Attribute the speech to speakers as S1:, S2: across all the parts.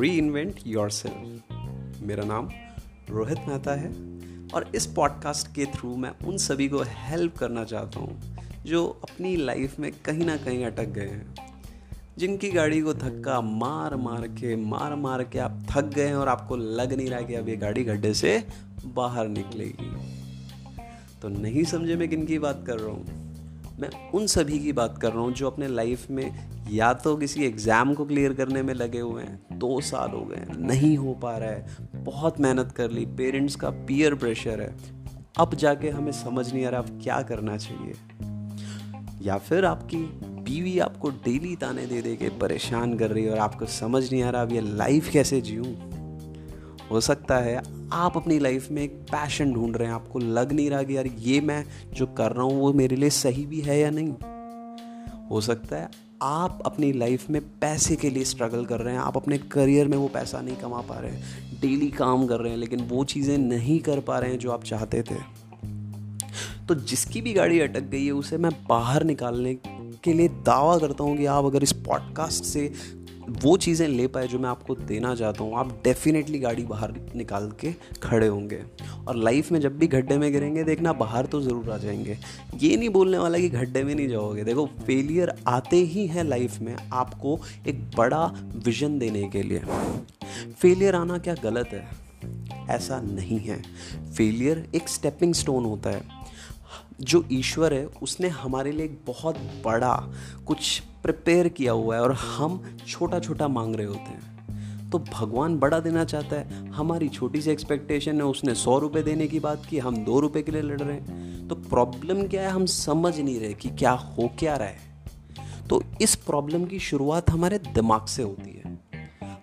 S1: री invent your self मेरा नाम रोहित मेहता है और इस पॉडकास्ट के थ्रू मैं उन सभी को हेल्प करना चाहता हूँ जो अपनी लाइफ में कहीं ना कहीं अटक गए हैं। जिनकी गाड़ी को धक्का मार मार के, मार मार के आप थक गए हैं और आपको लग नहीं रहा कि अब ये गाड़ी गड्ढे से बाहर निकलेगी। तो नहीं समझे मैं किन की बात कर रहा हूँ। मैं उन सभी की बात कर रहा हूँ जो अपने लाइफ में या तो किसी एग्ज़ाम को क्लियर करने में लगे हुए हैं, दो साल हो गए नहीं हो पा रहा है, बहुत मेहनत कर ली पेरेंट्स का पीयर प्रेशर है। अब जाके हमें समझ नहीं आ रहा, अब क्या करना चाहिए? या फिर आपकी बीवी आपको डेली ताने दे दे के परेशान कर रही है और आपको समझ नहीं आ रहा, अब ये लाइफ कैसे जीऊँ? हो सकता है आप अपनी लाइफ में एक पैशन ढूंढ रहे हैं, आपको लग नहीं रहा कि यार ये मैं जो कर रहा हूँ, वो मेरे लिए सही भी है या नहीं। हो सकता है आप अपनी लाइफ में पैसे के लिए स्ट्रगल कर रहे हैं, आप अपने करियर में वो पैसा नहीं कमा पा रहे हैं डेली काम कर रहे हैं, लेकिन वो चीज़ें नहीं कर पा रहे हैं जो आप चाहते थे। तो जिसकी भी गाड़ी अटक गई है, उसे मैं बाहर निकालने के लिए दावा करता हूँ कि आप अगर इस पॉडकास्ट से वो चीज़ें ले पाए जो मैं आपको देना चाहता हूँ, आप डेफिनेटली गाड़ी बाहर निकाल के खड़े होंगे। और लाइफ में जब भी गड्ढे में गिरेंगे, देखना बाहर तो ज़रूर आ जाएँगे। ये नहीं बोलने वाला कि गड्ढे में नहीं जाओगे। देखो फेलियर आते ही हैं लाइफ में आपको एक बड़ा विजन देने के लिए। फेलियर आना क्या गलत है? ऐसा नहीं है। फेलियर एक स्टेपिंग स्टोन होता है। जो ईश्वर है, उसने हमारे लिए एक बहुत बड़ा कुछ प्रिपेयर किया हुआ है और हम छोटा छोटा मांग रहे होते हैं। तो भगवान बड़ा देना चाहता है। हमारी छोटी सी एक्सपेक्टेशन है, उसने सौ रुपये देने की बात की, हम दो रुपये के लिए लड़ रहे हैं। तो प्रॉब्लम क्या है, हम समझ नहीं रहे कि क्या हो, क्या रहा है। तो इस प्रॉब्लम की शुरुआत हमारे दिमाग से होती है।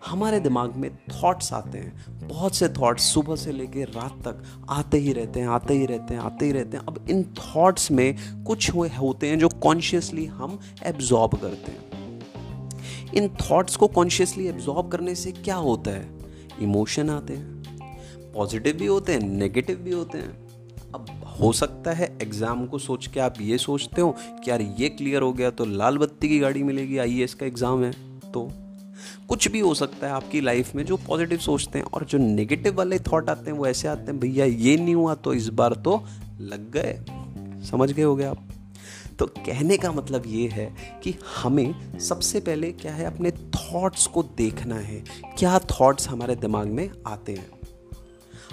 S1: हमारे दिमाग में थॉट्स आते हैं। बहुत से थॉट्स सुबह से लेकर रात तक आते ही रहते हैं, आते ही रहते हैं, आते ही रहते हैं। अब इन थॉट्स में कुछ हुए, होते हैं जो कॉन्शियसली हम एब्जॉर्ब करते हैं। इन थॉट्स को कॉन्शियसली एब्जॉर्ब करने से क्या होता है? इमोशन आते हैं पॉजिटिव भी होते हैं नेगेटिव भी होते हैं। अब हो सकता है एग्ज़ाम को सोच के आप ये सोचते हो कि यार ये क्लियर हो गया तो लाल बत्ती की गाड़ी मिलेगी आईएएस का एग्ज़ाम है। तो कुछ भी हो सकता है आपकी लाइफ में जो पॉजिटिव सोचते हैं और जो नेगेटिव वाले थॉट आते हैं, वो ऐसे आते हैं, भैया, ये नहीं हुआ तो इस बार तो लग गए। समझ गए हो गए आप? तो कहने का मतलब ये है कि हमें सबसे पहले क्या है, अपने थॉट्स को देखना है। क्या थॉट्स हमारे दिमाग में आते हैं?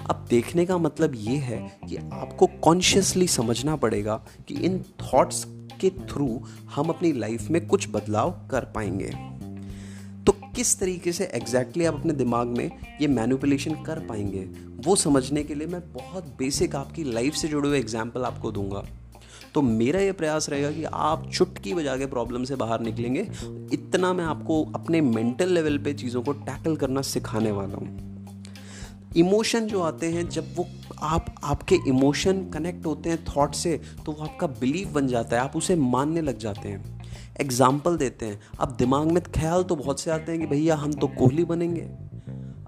S1: अब देखने का मतलब ये है कि आपको कॉन्शियसली समझना पड़ेगा कि इन थॉट्स के थ्रू हम अपनी लाइफ में कुछ बदलाव कर पाएँगे। किस तरीके से एग्जैक्टली exactly आप अपने दिमाग में ये मैनुपुलेशन कर पाएँगे, वो समझने के लिए मैं बहुत बेसिक आपकी लाइफ से जुड़े हुए एग्ज़ाम्पल आपको दूँगा। तो मेरा ये प्रयास रहेगा कि आप चुटकी बजा के प्रॉब्लम से बाहर निकलेंगे। इतना मैं आपको अपने मेंटल लेवल पे चीज़ों को टैकल करना सिखाने वाला हूँ। इमोशन जो आते हैं, जब वो आप, आपके इमोशन कनेक्ट होते हैं थॉट से तो वो आपका बिलीव बन जाता है, आप उसे मानने लग जाते हैं। एग्ज़ाम्पल देते हैं। अब दिमाग में ख्याल तो बहुत से आते हैं कि भैया हम तो कोहली बनेंगे।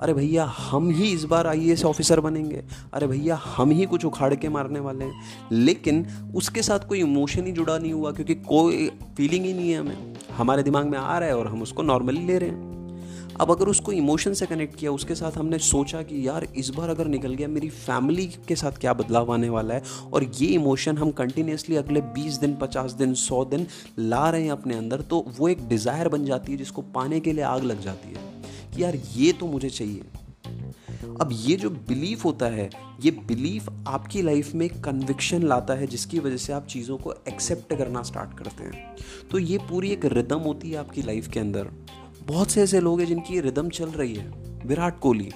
S1: अरे भैया हम ही इस बार आई ऑफिसर बनेंगे। अरे भैया हम ही कुछ उखाड़ के मारने वाले हैं। लेकिन उसके साथ कोई इमोशन ही जुड़ा नहीं हुआ, क्योंकि कोई फीलिंग ही नहीं है हमें। हमारे दिमाग में आ रहा है और हम उसको नॉर्मली ले रहे हैं। अब अगर उसको इमोशन से कनेक्ट किया, उसके साथ हमने सोचा कि यार, इस बार अगर निकल गया, मेरी फैमिली के साथ क्या बदलाव आने वाला है? और ये इमोशन हम कंटिन्यूसली अगले 20 दिन 50 दिन 100 दिन ला रहे हैं अपने अंदर तो वो एक डिज़ायर बन जाती है जिसको पाने के लिए आग लग जाती है कि यार, ये तो मुझे चाहिए। अब ये जो बिलीफ होता है, ये बिलीफ आपकी लाइफ में कन्विक्शन लाता है जिसकी वजह से आप चीज़ों को एक्सेप्ट करना स्टार्ट करते हैं। तो ये पूरी एक रिदम होती है आपकी लाइफ के अंदर। बहुत से ऐसे लोग हैं जिनकी रिदम चल रही है। विराट कोहली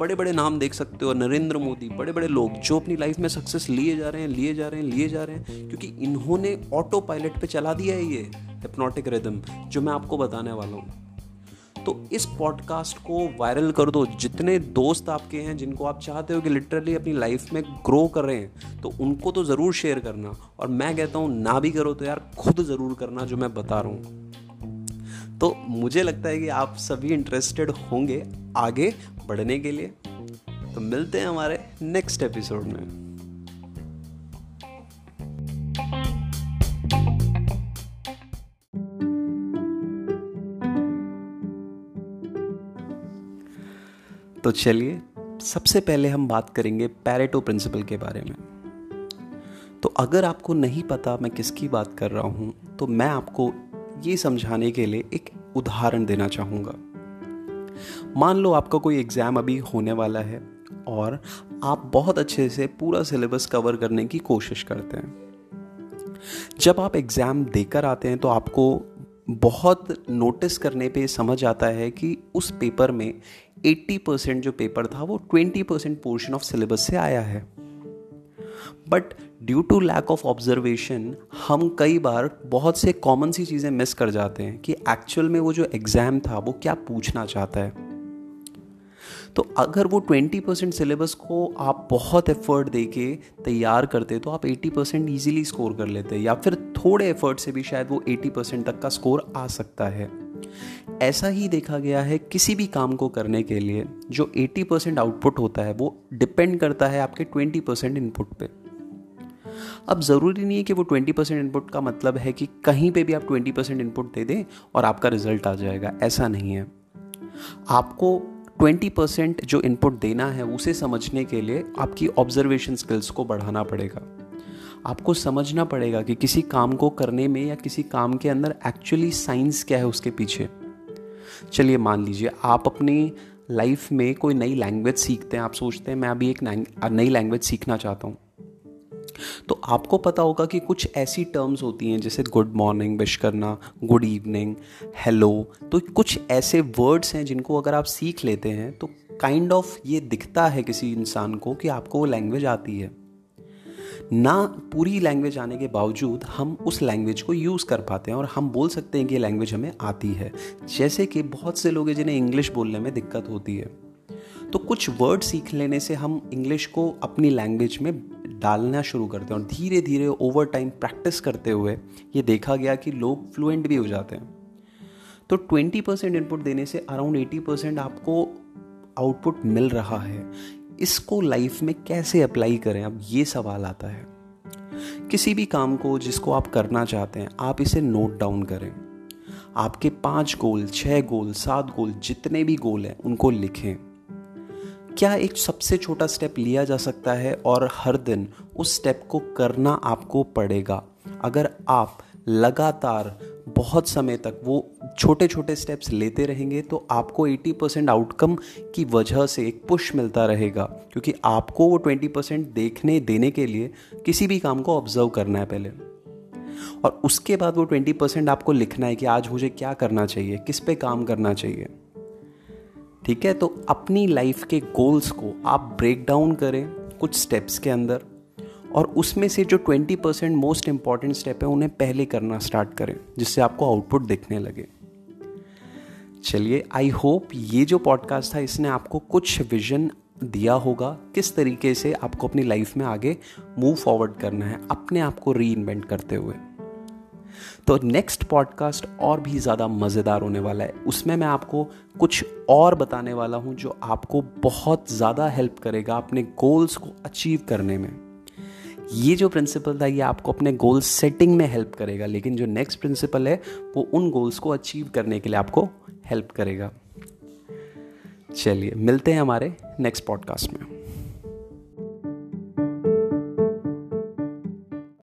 S1: बड़े बड़े नाम देख सकते हो नरेंद्र मोदी बड़े बड़े लोग जो अपनी लाइफ में सक्सेस लिए जा रहे हैं, लिए जा रहे हैं, लिए जा रहे हैं, क्योंकि इन्होंने ऑटो पायलट पे चला दिया है ये हिप्नोटिक रिदम जो मैं आपको बताने वाला हूँ। तो इस पॉडकास्ट को वायरल कर दो। जितने दोस्त आपके हैं, जिनको आप चाहते हो कि लिटरली अपनी लाइफ में ग्रो कर रहे हैं तो उनको तो ज़रूर शेयर करना। और मैं कहता हूँ, ना भी करो तो यार खुद ज़रूर करना, जो मैं बता रहा हूँ। तो मुझे लगता है कि आप सभी इंटरेस्टेड होंगे आगे बढ़ने के लिए। तो मिलते हैं हमारे नेक्स्ट एपिसोड में। तो चलिए, सबसे पहले हम बात करेंगे पैरेटो प्रिंसिपल के बारे में। तो अगर आपको नहीं पता मैं किसकी बात कर रहा हूँ तो मैं आपको ये समझाने के लिए एक उदाहरण देना चाहूँगा। मान लो आपका कोई एग्ज़ाम अभी होने वाला है और आप बहुत अच्छे से पूरा सिलेबस कवर करने की कोशिश करते हैं। जब आप एग्ज़ाम देकर आते हैं तो आपको बहुत नोटिस करने पे समझ आता है कि उस पेपर में 80 परसेंट जो पेपर था वो 20 परसेंट पोर्शन ऑफ़ सिलेबस से आया है। But due to lack of observation हम कई बार बहुत से कॉमन सी चीज़ें मिस कर जाते हैं कि एक्चुअल में वो जो एग्ज़ाम था, वो क्या पूछना चाहता है। तो अगर वो 20 परसेंट सिलेबस को आप बहुत एफर्ट दे के तैयार करते तो आप 80 परसेंट ईजिली स्कोर कर लेते या फिर थोड़े एफर्ट से भी शायद वो 80 परसेंट तक का स्कोर आ सकता है। ऐसा ही देखा गया है किसी भी काम को करने के लिए, जो 80 परसेंट आउटपुट होता है, वो डिपेंड करता है आपके 20 परसेंट इनपुट पे। अब ज़रूरी नहीं है कि वो 20 परसेंट इनपुट का मतलब है कि कहीं पे भी आप 20 परसेंट इनपुट दे दें और आपका रिज़ल्ट आ जाएगा। ऐसा नहीं है। आपको 20 परसेंट जो इनपुट देना है, उसे समझने के लिए आपकी ऑब्जर्वेशन स्किल्स को बढ़ाना पड़ेगा। आपको समझना पड़ेगा कि किसी काम को करने में या किसी काम के अंदर एक्चुअली साइंस क्या है उसके पीछे। चलिए मान लीजिए, आप अपनी लाइफ में कोई नई लैंग्वेज सीखते हैं, आप सोचते हैं, मैं अभी एक नई लैंग्वेज सीखना चाहता हूँ। तो आपको पता होगा कि कुछ ऐसी टर्म्स होती हैं, जैसे गुड मॉर्निंग विश करना गुड इवनिंग हेलो तो कुछ ऐसे वर्ड्स हैं जिनको अगर आप सीख लेते हैं तो काइंड kind ऑफ़ of ये दिखता है किसी इंसान को कि आपको वो लैंग्वेज आती है। ना पूरी लैंग्वेज आने के बावजूद हम उस लैंग्वेज को यूज़ कर पाते हैं और हम बोल सकते हैं कि ये लैंग्वेज हमें आती है। जैसे कि बहुत से लोग हैं जिन्हें इंग्लिश बोलने में दिक्कत होती है। तो कुछ वर्ड सीख लेने से हम इंग्लिश को अपनी लैंग्वेज में डालना शुरू करते हैं और धीरे धीरे ओवर टाइम प्रैक्टिस करते हुए ये देखा गया कि लोग फ्लुएंट भी हो जाते हैं। तो 20 परसेंट इनपुट देने से अराउंड 80 परसेंट आपको आउटपुट मिल रहा है। इसको लाइफ में कैसे अप्लाई करें? अब ये सवाल आता है। किसी भी काम को जिसको आप करना चाहते हैं, आप इसे नोट डाउन करें। आपके पाँच गोल छह गोल सात गोल जितने भी गोल हैं, उनको लिखें। क्या एक सबसे छोटा स्टेप लिया जा सकता है और हर दिन उस स्टेप को करना आपको पड़ेगा? अगर आप लगातार बहुत समय तक वो छोटे छोटे स्टेप्स लेते रहेंगे तो आपको 80 परसेंट आउटकम की वजह से एक पुश मिलता रहेगा। क्योंकि आपको वो 20 परसेंट देखने, देने के लिए किसी भी काम को ऑब्ज़र्व करना है पहले। और उसके बाद वो 20 परसेंट आपको लिखना है कि आज मुझे क्या करना चाहिए, किस पे काम करना चाहिए। ठीक है? तो अपनी लाइफ के गोल्स को आप ब्रेक डाउन करें कुछ स्टेप्स के अंदर। और उसमें से जो 20 परसेंट मोस्ट इंपॉर्टेंट स्टेप है, उन्हें पहले करना स्टार्ट करें, जिससे आपको आउटपुट दिखने लगे। चलिए आई होप ये जो पॉडकास्ट था, इसने आपको कुछ विजन दिया होगा, किस तरीके से आपको अपनी लाइफ में आगे मूव फॉरवर्ड करना है, अपने आप को री करते हुए। तो नेक्स्ट पॉडकास्ट और भी ज़्यादा मज़ेदार होने वाला है। उसमें मैं आपको कुछ और बताने वाला हूँ, जो आपको बहुत ज़्यादा हेल्प करेगा अपने गोल्स को अचीव करने में। ये जो प्रिंसिपल था, ये आपको अपने गोल सेटिंग में हेल्प करेगा, लेकिन जो नेक्स्ट प्रिंसिपल है, वो उन गोल्स को अचीव करने के लिए आपको हेल्प करेगा। चलिए, मिलते हैं हमारे नेक्स्ट पॉडकास्ट में।